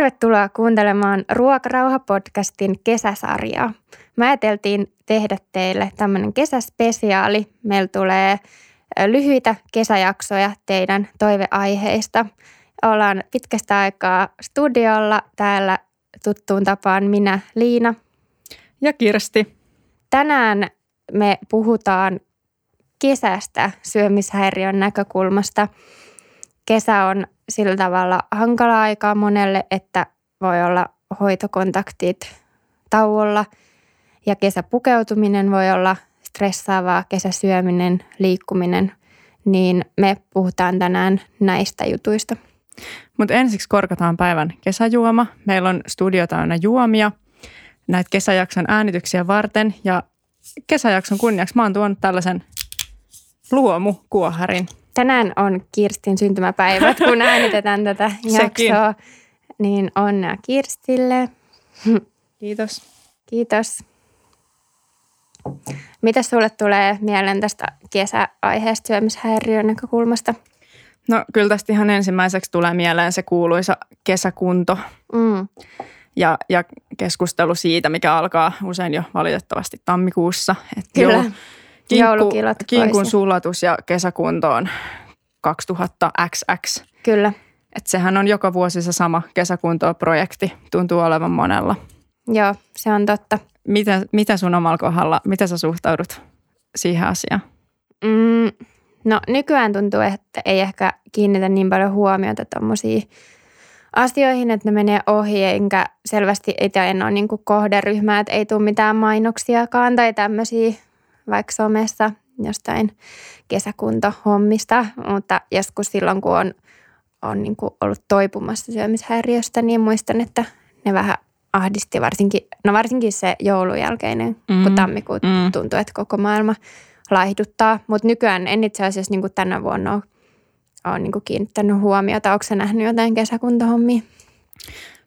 Tervetuloa kuuntelemaan Ruokarauha-podcastin kesäsarjaa. Mä ajateltiin tehdä teille tämmöinen kesäspesiaali. Meillä tulee lyhyitä kesäjaksoja teidän toiveaiheista. Ollaan pitkästä aikaa studiolla täällä tuttuun tapaan minä, Liina. Ja Kirsti. Tänään me puhutaan kesästä syömishäiriön näkökulmasta. Kesä on sillä tavalla hankala aikaa monelle, että voi olla hoitokontaktit tauolla ja kesäpukeutuminen voi olla stressaavaa, kesäsyöminen, liikkuminen, niin me puhutaan tänään näistä jutuista. Mutta ensiksi korkataan päivän kesäjuoma. Meillä on studio täynnä juomia näitä kesäjakson äänityksiä varten ja kesäjakson kunniaksi mä oon tuonut tällaisen luomukuoharin. Tänään on Kirstin syntymäpäivät, kun äänitetään tätä jaksoa. Niin onnea Kirstille. Kiitos. Kiitos. Mitä sulle tulee mieleen tästä kesäaiheesta syömishäiriön näkökulmasta? No kyllä tästä ihan ensimmäiseksi tulee mieleen se kuuluisa kesäkunto mm. ja, ja keskustelu siitä, mikä alkaa usein jo valitettavasti tammikuussa. Että kyllä, kinkku, Kinkun sulatus ja kesäkunto on 2000XX. Kyllä. Et sehän on joka vuosi se sama kesäkuntoprojekti, tuntuu olevan monella. Joo, se on totta. Mitä, mitä sun omalla kohdalla, miten sä suhtaudut siihen asiaan? Mm, no nykyään tuntuu, että ei ehkä kiinnitä niin paljon huomiota tuommoisiin asioihin, että ne menee ohi, enkä selvästi itse en ole niin kohderyhmää, että ei tule mitään mainoksiakaan tai tämmöisiä vaikka somessa jostain kesäkuntohommista, mutta joskus silloin, kun on, on niin kuin ollut toipumassa syömishäiriöstä, niin muistan, että ne vähän ahdisti varsinkin, no varsinkin se joulun jälkeinen, mm. kun tammikuu mm. tuntuu, että koko maailma laihduttaa. Mutta nykyään en itse asiassa niin kuin tänä vuonna ole, ole niin kuin kiinnittänyt huomiota. Onko se nähnyt jotain kesäkuntohommia?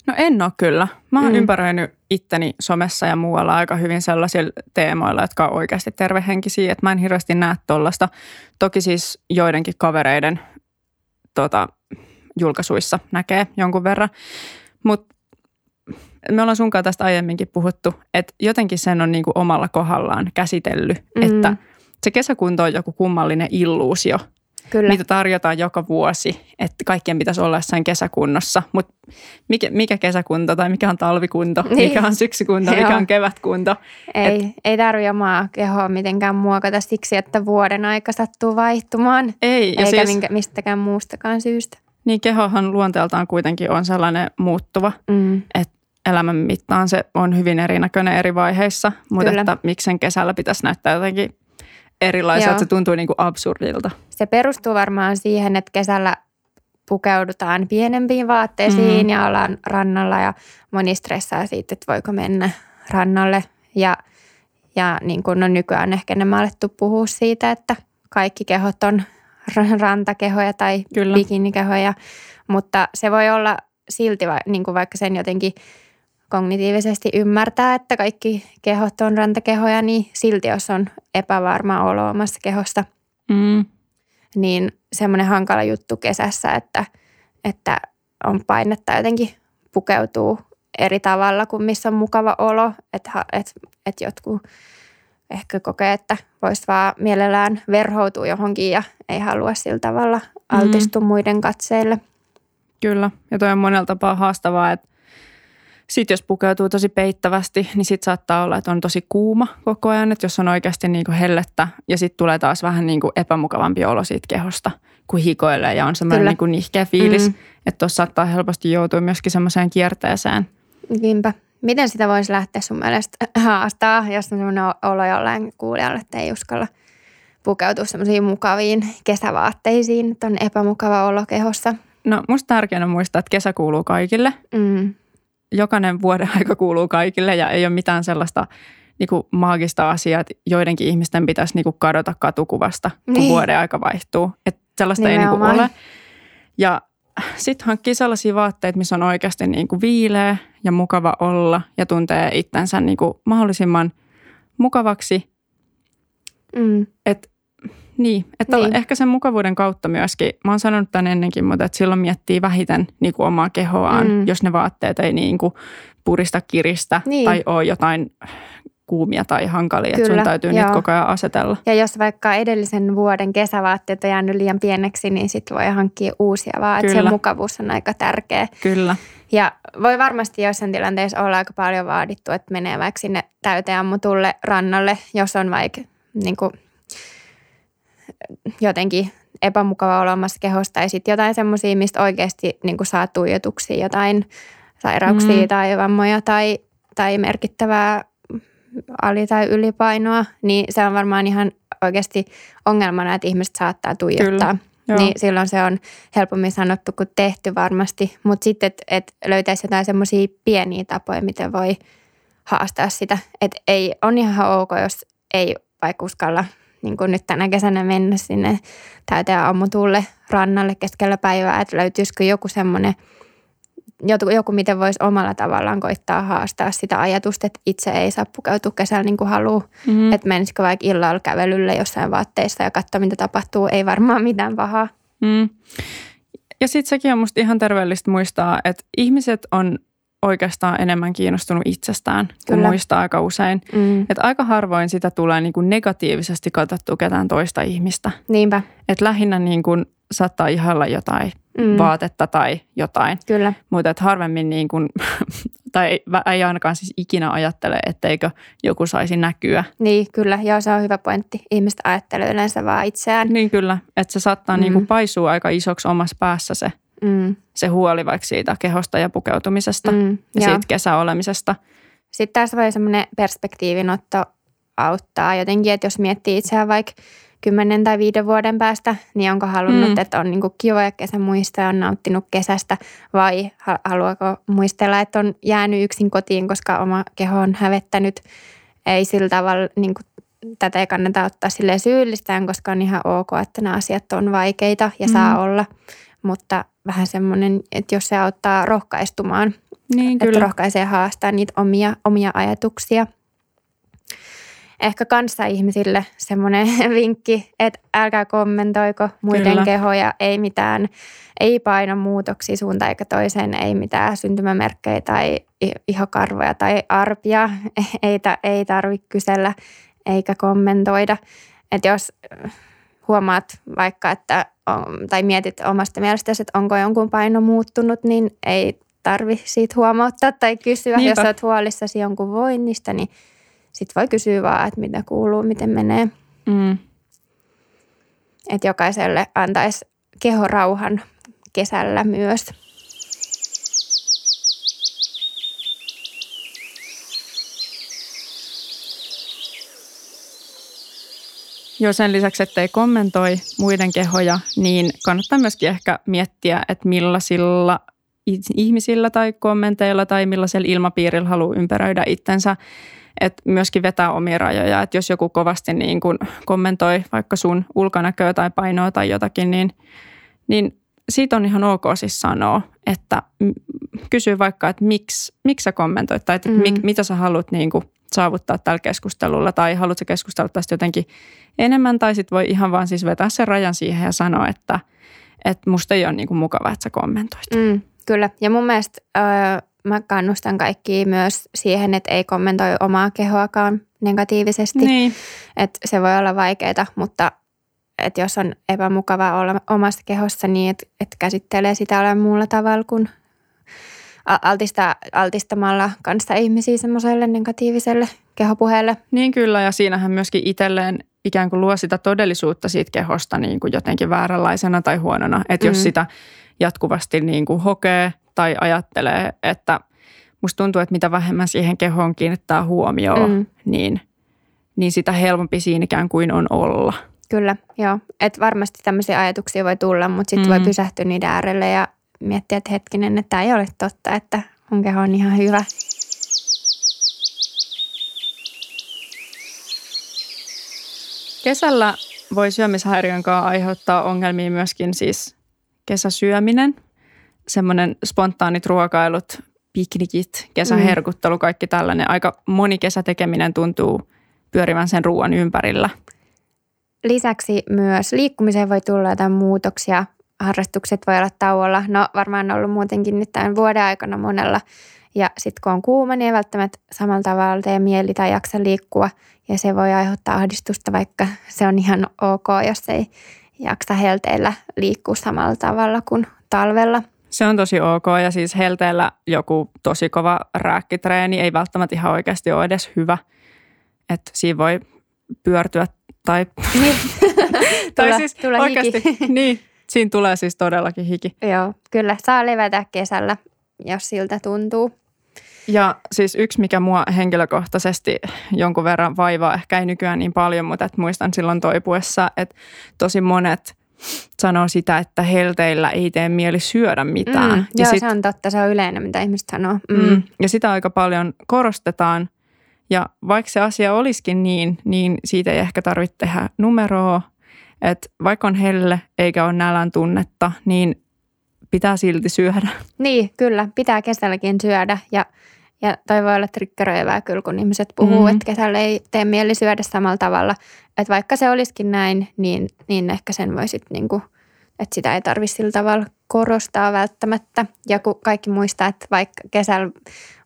No en ole kyllä. Mä oon mm. ympäröinyt itteni somessa ja muualla aika hyvin sellaisilla teemoilla, jotka on oikeasti tervehenkisiä. Että mä en hirveästi näe tuollaista. Toki siis joidenkin kavereiden tota, julkaisuissa näkee jonkun verran. Mutta me ollaan sunkaan tästä aiemminkin puhuttu, että jotenkin sen on niin kuin omalla kohdallaan käsitellyt, mm. että se kesäkunto on joku kummallinen illuusio – Kyllä. Niitä tarjotaan joka vuosi, että kaikkien pitäisi olla jossain kesäkunnossa. Mutta mikä, mikä kesäkunto tai mikä on talvikunto, niin. mikä on syksykunto, mikä on kevätkunto. Ei, Et, ei tarvitse omaa kehoa mitenkään muokata siksi, että vuoden aika sattuu vaihtumaan. Ei. Ja eikä siis, minkä, mistäkään muustakaan syystä. Niin kehohan luonteeltaan kuitenkin on sellainen muuttuva, mm. että elämän mittaan se on hyvin erinäköinen eri vaiheissa, mutta Kyllä. että miksen kesällä pitäisi näyttää jotenkin erilaiselta, se tuntuu niin kuin absurdilta. Se perustuu varmaan siihen, että kesällä pukeudutaan pienempiin vaatteisiin mm. ja ollaan rannalla ja moni stressaa siitä, että voiko mennä rannalle. Ja, ja niin kuin on nykyään ehkä ne alettu puhua siitä, että kaikki kehot on rantakehoja tai Kyllä. bikinikehoja, mutta se voi olla silti niin kuin vaikka sen jotenkin – kognitiivisesti ymmärtää, että kaikki kehot on rantakehoja, niin silti jos on epävarma olo omassa kehosta, mm. niin semmoinen hankala juttu kesässä, että, että on painetta jotenkin pukeutuu eri tavalla kuin missä on mukava olo, että, että, että jotkut ehkä kokee, että voisi vaan mielellään verhoutua johonkin ja ei halua sillä tavalla altistua mm. muiden katseille. Kyllä, ja toi on monella tapaa haastavaa, että sitten jos pukeutuu tosi peittävästi, niin sitten saattaa olla, että on tosi kuuma koko ajan, että jos on oikeasti niin kuin hellettä ja sitten tulee taas vähän niin kuin epämukavampi olo siitä kehosta, kun hikoilee ja on semmoinen niin kuin nihkeä fiilis, mm. että tuossa saattaa helposti joutua myöskin semmoiseen kierteeseen. Niinpä. Miten sitä voisi lähteä sun mielestä haastaa, jos on semmoinen olo jollain kuulijalle, että ei uskalla pukeutua semmoisiin mukaviin kesävaatteisiin, että on epämukava olo kehossa? No musta tärkeää muistaa, että kesä kuuluu kaikille. Mm jokainen vuoden aika kuuluu kaikille ja ei ole mitään sellaista niin kuin maagista asiaa, että joidenkin ihmisten pitäisi niin kuin kadota katukuvasta, kun niin. vuoden aika vaihtuu. Että sellaista Nimenomaan. ei niin kuin ole. Ja sitten hankkii sellaisia vaatteita, missä on oikeasti niin kuin viileä ja mukava olla ja tuntee itsensä niin kuin mahdollisimman mukavaksi. Mm. Et Niin, että Niin. ehkä sen mukavuuden kautta myöskin, mä oon sanonut tämän ennenkin, mutta että silloin miettii vähiten niin kuin omaa kehoaan, Mm. jos ne vaatteet ei niin kuin purista, kiristä Niin. tai ole jotain kuumia tai hankalia, että Kyllä, sun täytyy niitä joo. koko ajan asetella. Ja jos vaikka edellisen vuoden kesävaatteet on jäänyt liian pieneksi, niin sitten voi hankkia uusia vaan. Että se mukavuus on aika tärkeä. Kyllä, Ja voi varmasti jossain tilanteessa olla aika paljon vaadittu, että menee vaikka sinne täyteen ammutulle rannalle, jos on vaikka niin kuin, jotenkin epämukava olo omassa kehossa tai sitten jotain semmoisia, mistä oikeasti niin kuin saa tuijotuksia, jotain sairauksia Mm. tai vammoja tai, tai merkittävää ali- tai ylipainoa, niin se on varmaan ihan oikeasti ongelmana, että ihmiset saattaa tuijottaa. Kyllä, joo. Niin silloin se on helpommin sanottu kuin tehty varmasti. Mutta sitten, että et löytäisi jotain semmoisia pieniä tapoja, miten voi haastaa sitä. Että ei, on ihan ok, jos ei vaikka uskalla niin kuin nyt tänä kesänä mennä sinne täyteen ammutulle rannalle keskellä päivää, että löytyisikö joku semmoinen, joku, joku miten voisi omalla tavallaan koittaa haastaa sitä ajatusta, että itse ei saa pukeutua kesällä niin kuin haluaa. mm. Mm. Että menisikö vaikka illalla kävelylle jossain vaatteissa ja katsoa, mitä tapahtuu. Ei varmaan mitään pahaa. Mm. Ja sitten sekin on musta ihan terveellistä muistaa, että ihmiset on oikeastaan enemmän kiinnostunut itsestään kuin Kyllä. muista aika usein. Mm. Että aika harvoin sitä tulee niin kuin negatiivisesti katsottua ketään toista ihmistä. Niinpä, Että lähinnä niin kuin saattaa ihalla jotain Mm. vaatetta tai jotain, kyllä. mutta et harvemmin niin kuin, tai ei, ei ainakaan siis ikinä ajattele, etteikö joku saisi näkyä. Niin, kyllä. Joo, se on hyvä pointti. Ihmiset ajattelee yleensä vaan itseään. Niin kyllä, että se saattaa Mm. mm. niin kuin paisua aika isoksi omassa päässä se, Mm. se huoli vaikka siitä kehosta ja pukeutumisesta mm. Ja Joo. siitä kesäolemisesta. Sitten tässä voi semmoinen perspektiivinotto auttaa jotenkin, että jos miettii itseään vaikka kymmenen tai viiden vuoden päästä, niin onko halunnut, Mm. että on niinku kivoja kesämuistoja, on nauttinut kesästä vai ha- haluaako muistella, että on jäänyt yksin kotiin, koska oma keho on hävettänyt. Ei sillä tavalla, niin tätä ei kannata ottaa sille syyllistään, koska on ihan ok, että nämä asiat on vaikeita ja Mm. saa olla. Mutta vähän semmoinen, että jos se auttaa rohkaistumaan, Niin että kyllä. rohkaisee haastaa niitä omia, omia ajatuksia. Ehkä kanssa ihmisille semmoinen vinkki, että älkää kommentoiko muiden Kyllä. kehoja, ei mitään, ei painomuutoksia suuntaan eikä toiseen, ei mitään syntymämerkkejä tai ihokarvoja tai arpia, ei, ta, ei tarvitse kysellä eikä kommentoida. Että jos huomaat vaikka, että on- tai mietit omasta mielestäsi, että onko jonkun paino muuttunut, niin ei tarvi siitä huomauttaa tai kysyä. Niinpä. Jos olet huolissasi jonkun voinnista, niin sitten voi kysyä vaan, että mitä kuuluu, miten menee. Mm. Että jokaiselle antaisi kehorauhan kesällä myös. Joo, sen lisäksi, ettei kommentoi muiden kehoja, niin kannattaa myöskin ehkä miettiä, että millaisilla ihmisillä tai kommenteilla tai millaisella ilmapiirillä haluaa ympäröidä itsensä. Että myöskin vetää omia rajoja, että jos joku kovasti niin kuin kommentoi vaikka sun ulkonäköä tai painoa tai jotakin, niin, niin siitä on ihan ok siis sanoa, että kysyy vaikka, että miksi, miksi sä kommentoit tai että Mm. mm. mit, mitä sä haluat niin kuin saavuttaa tällä keskustelulla tai haluatko keskustella tästä jotenkin enemmän tai sitten voi ihan vaan siis vetää sen rajan siihen ja sanoa, että, että musta ei ole niin kuin mukava, että sä kommentoit. Mm, kyllä. Ja mun mielestä öö, mä kannustan kaikkia myös siihen, että ei kommentoi omaa kehoakaan negatiivisesti. Niin, Että se voi olla vaikeaa, mutta että jos on epämukava olla omassa kehossa, niin että et käsittelee sitä olla muulla tavalla kuin altista, altistamalla kanssa ihmisiä semmoiselle negatiiviselle kehopuheelle. niin kyllä ja siinähän myöskin itselleen ikään kuin luo sitä todellisuutta siitä kehosta niin kuin jotenkin vääränlaisena tai huonona. Että jos Mm. sitä jatkuvasti niin kuin hokee tai ajattelee, että musta tuntuu, että mitä vähemmän siihen kehoon kiinnittää huomioon, Mm. niin, niin sitä helpompi siinä ikään kuin on olla. Kyllä, joo. Että varmasti tämmöisiä ajatuksia voi tulla, mutta sitten voi Mm. pysähtyä niiden äärelle ja miettiä, että hetkinen, että tämä ei ole totta, että mun keho on ihan hyvä. Kesällä voi syömishäiriön kanssa aiheuttaa ongelmia myöskin siis kesäsyöminen, semmoinen spontaanit ruokailut, piknikit, kesäherkuttelu, kaikki tällainen. Aika moni kesätekeminen tuntuu pyörivän sen ruoan ympärillä. lisäksi myös liikkumiseen voi tulla jotain muutoksia. Harrastukset voi olla tauolla. No varmaan on ollut muutenkin nyt tämän vuoden aikana monella. Ja sitten kun on kuuma, niin ei välttämättä samalla tavalla tee mieli tai jaksa liikkua. Ja se voi aiheuttaa ahdistusta, vaikka se on ihan ok, jos ei jaksa helteillä liikkua samalla tavalla kuin talvella. Se on tosi ok ja siis helteellä joku tosi kova rääkkitreeni ei välttämättä ihan oikeasti ole edes hyvä. Että siinä voi pyörtyä tai, Niin. tai Tulla- siis tulla oikeasti, hiki. niin, siinä tulee siis todellakin hiki. Joo, kyllä saa levätä kesällä, jos siltä tuntuu. Ja siis yksi, mikä mua henkilökohtaisesti jonkun verran vaivaa, ehkä ei nykyään niin paljon, mutta et muistan silloin toipuessa, että tosi monet sanoo sitä, että helteillä ei tee mieli syödä mitään. Mm, ja, joo, sit, se on totta, se on yleinen, mitä ihmiset sanoo. Mm. mm, ja sitä aika paljon korostetaan. Ja vaikka se asia olisikin niin, niin siitä ei ehkä tarvitse tehdä numeroa. Että vaikka on helle eikä ole nälän tunnetta, niin pitää silti syödä. Niin, kyllä, pitää kesälläkin syödä ja, ja toi voi olla triggeröivää kyllä, kun ihmiset puhuu, Mm. mm. että kesällä ei tee mieli syödä samalla tavalla. Että vaikka se olisikin näin, niin, niin ehkä sen voi sitten niinku, että sitä ei tarvitse sillä tavalla korostaa välttämättä. Ja kun kaikki muistaa, että vaikka kesällä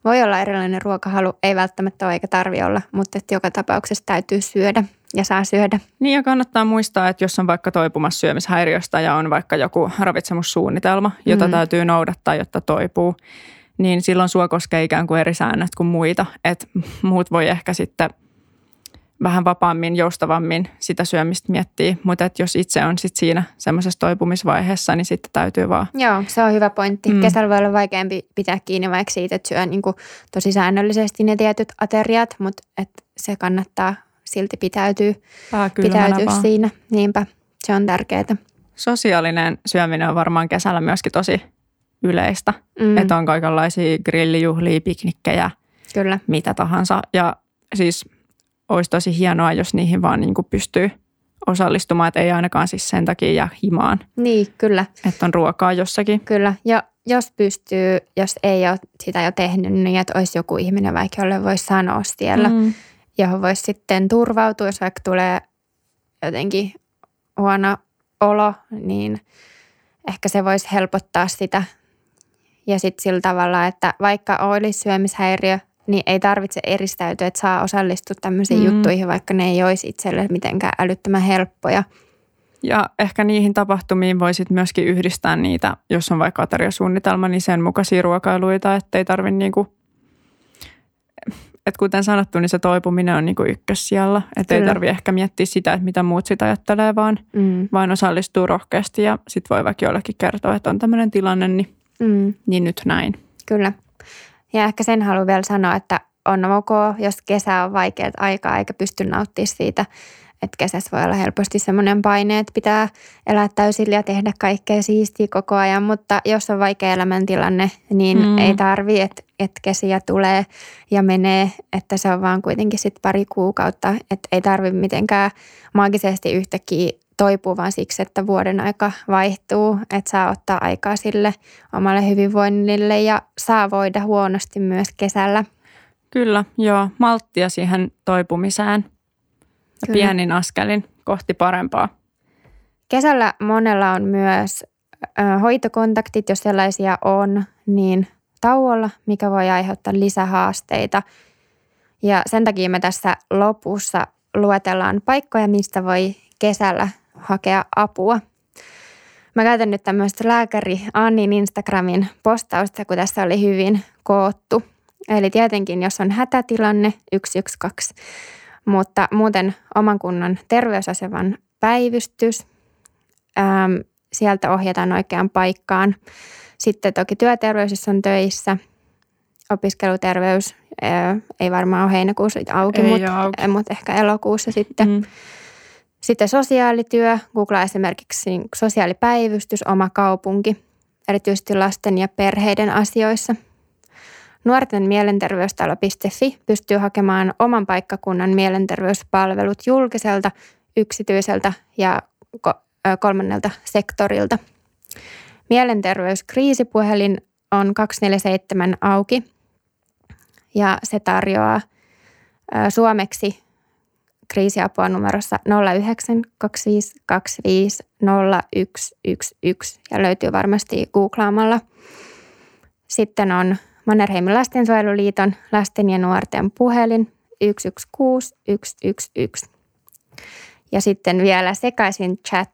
voi olla erilainen ruokahalu, ei välttämättä ole eikä tarvi olla, mutta että joka tapauksessa täytyy syödä ja saa syödä. Niin ja kannattaa muistaa, että jos on vaikka toipumassa syömishäiriöstä ja on vaikka joku ravitsemussuunnitelma, jota Mm. täytyy noudattaa, jotta toipuu, niin silloin sua koskee ikään kuin eri säännöt kuin muita. Et muut voi ehkä sitten vähän vapaammin, joustavammin sitä syömistä miettiä, mutta et jos itse on sit siinä semmoisessa toipumisvaiheessa, niin sitten täytyy vaan Joo, se on hyvä pointti. Mm. Kesällä voi olla vaikeampi pitää kiinni vaikka siitä, että syö niin tosi säännöllisesti ne tietyt ateriat, mutta et se kannattaa silti pitäytyy, pää pitäytyä siinä. Niinpä, se on tärkeää. Sosiaalinen syöminen on varmaan kesällä myöskin tosi yleistä, mm. että on kaikenlaisia grillijuhlia, piknikkejä, Kyllä, mitä tahansa. Ja siis olisi tosi hienoa, jos niihin vaan niin kuin pystyy osallistumaan, että ei ainakaan siis sen takia jää himaan, niin kyllä, että on ruokaa jossakin. kyllä. Ja jos pystyy, jos ei ole sitä jo tehnyt, niin että olisi joku ihminen vaikka, jolle voisi sanoa siellä, Mm. Johon voisi sitten turvautua, jos vaikka tulee jotenkin huono olo, niin ehkä se voisi helpottaa sitä. Ja sitten sillä tavalla, että vaikka olisi syömishäiriö, niin ei tarvitse eristäytyä, että saa osallistua tämmöisiin Mm. juttuihin, vaikka ne ei olisi itselle mitenkään älyttömän helppoja. Ja ehkä niihin tapahtumiin voisit myöskin yhdistää niitä, jos on vaikka ateriasuunnitelma, niin sen mukaisia ruokailuita, ettei tarvi niinku, että kuten sanottu, niin se toipuminen on niinku ykkössijalla. Että ei Kyllä. tarvi ehkä miettiä sitä, että mitä muut sitä ajattelee, vaan, Mm. vaan osallistuu rohkeasti ja sitten voi vaikka jollekin kertoa, että on tämmöinen tilanne, niin, Mm. niin nyt näin. Kyllä. Ja ehkä sen haluan vielä sanoa, että on ok, jos kesä on vaikeat aikaa eikä pysty nauttimaan siitä. Että kesässä voi olla helposti semmoinen paine, että pitää elää täysillä ja tehdä kaikkea siistiä koko ajan. Mutta jos on vaikea elämäntilanne, niin Mm. ei tarvi, että että kesiä tulee ja menee. Että se on vaan kuitenkin sitten pari kuukautta. Että ei tarvi mitenkään maagisesti yhtäkkiä toipua, vaan siksi, että vuoden aika vaihtuu. Että saa ottaa aikaa sille omalle hyvinvoinnille ja saa voida huonosti myös kesällä. Kyllä, joo. Malttia siihen toipumiseen Kyllä. pienin askelin kohti parempaa. Kesällä monella on myös hoitokontaktit, jos sellaisia on, niin tauolla, mikä voi aiheuttaa lisähaasteita. Ja sen takia me tässä lopussa luetellaan paikkoja, mistä voi kesällä hakea apua. Mä käytän nyt tämmöistä lääkäri Annin Instagramin postausta, kun tässä oli hyvin koottu. Eli tietenkin, jos on hätätilanne, 112, mutta muuten oman kunnan terveysaseman päivystys, ähm, sieltä ohjataan oikeaan paikkaan. Sitten toki työterveys, on töissä, opiskeluterveys, äh, ei varmaan ole heinäkuussa auki, Ei mutta auki. mut ehkä elokuussa sitten. Mm. Sitten sosiaalityö, googlaa esimerkiksi niin sosiaalipäivystys, oma kaupunki, erityisesti lasten ja perheiden asioissa. Nuorten mielenterveystalo.fi pystyy hakemaan oman paikkakunnan mielenterveyspalvelut julkiselta, yksityiseltä ja kolmannelta sektorilta. Mielenterveyskriisipuhelin on 247 auki ja se tarjoaa suomeksi kriisiapua numerossa 0925250111 ja löytyy varmasti googlaamalla. Sitten on Mannerheimin lastensuojeluliiton lasten ja nuorten puhelin 116 111. Ja sitten vielä sekaisin chat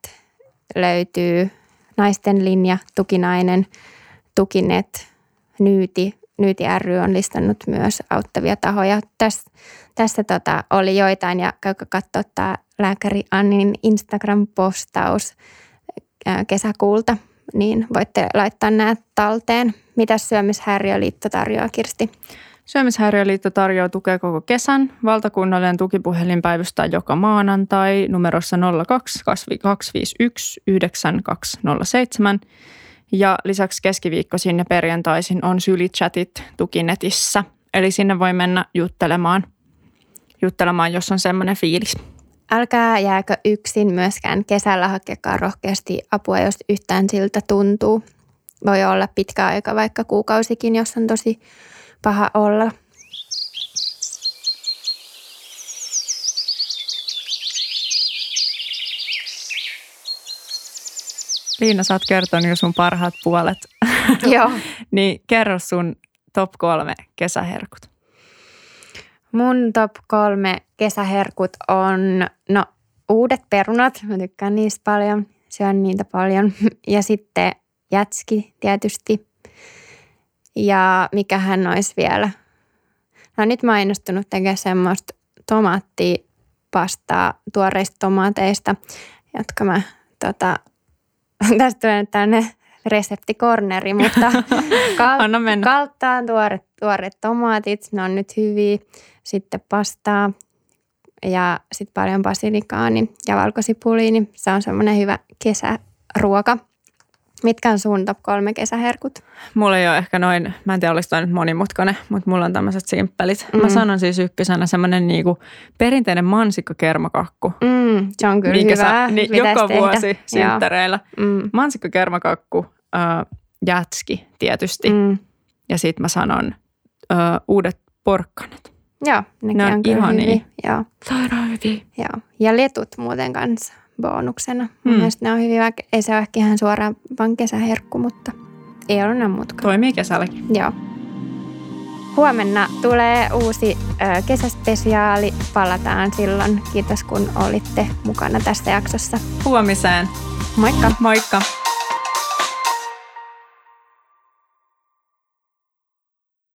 löytyy naisten linja, tukinainen, tukinet, nyyti. Nyyti ry on listannut myös auttavia tahoja. Tässä, tässä tota, oli joitain ja käykö katsoa tämä lääkäri Annin Instagram-postaus kesäkuulta, niin voitte laittaa nämä talteen. Mitä Syömishäiriöliitto tarjoaa, Kirsti? Syömishäiriöliitto tarjoaa tukea koko kesän. Valtakunnallinen tukipuhelin päivystää joka maanantai numerossa 02 251 9207. Ja lisäksi keskiviikkoisin ja perjantaisin on sylichatit tukinetissä. Eli sinne voi mennä juttelemaan, juttelemaan jos on semmoinen fiilis. Älkää jääkö yksin myöskään kesällä hakekaa rohkeasti apua, jos yhtään siltä tuntuu. Voi olla pitkä aika, vaikka kuukausikin, jos on tosi paha olla. Liina, sä oot kertonut jo sun parhaat puolet. Joo. niin kerro sun top kolme kesäherkut. Mun top kolme kesäherkut on, no uudet perunat, mä tykkään niistä paljon, syön niitä paljon. Ja sitten jätski tietysti. Ja mikähän olisi vielä. No nyt mä oon innostunut tekemään semmoista tomaattipastaa tuoreista tomaateista, jotka mä tota, tästä tulee nyt tänne reseptikorneri, mutta kal- kalttaan tuoret, tuoret tomaatit, ne on nyt hyviä. Sitten pastaa ja sitten paljon basilikaani niin, ja valkosipulia, niin se on semmoinen hyvä kesäruoka. Mitkä on sun top kolme kesäherkut? Mulla ei ole ehkä noin, mä en tiedä olisi nyt monimutkainen, mutta mulla on tämmöiset simppelit. Mm. Mä sanon siis ykkösenä semmoinen niinku perinteinen mansikkakermakakku. Mm, se on kyllä hyvä. Sä, niin joka tehdä. vuosi synttäreillä. Mm. Mansikkakermakakku, äh, jätski tietysti. Mm. Ja sitten mä sanon äh, uudet porkkanat. Joo, ne on, on ihan niin. Joo. Sairaan hyviä. Joo. Ja letut muuten kanssa bonuksena. Mun hmm. mielestä ne on hyvin, vaikka ei se ole ehkä ihan suoraan vaan kesäherkku, mutta ei ole näin mutka. Toimii kesälläkin. Joo. Huomenna tulee uusi ö, kesäspesiaali. Palataan silloin. Kiitos kun olitte mukana tässä jaksossa. Huomiseen. Moikka. Moikka.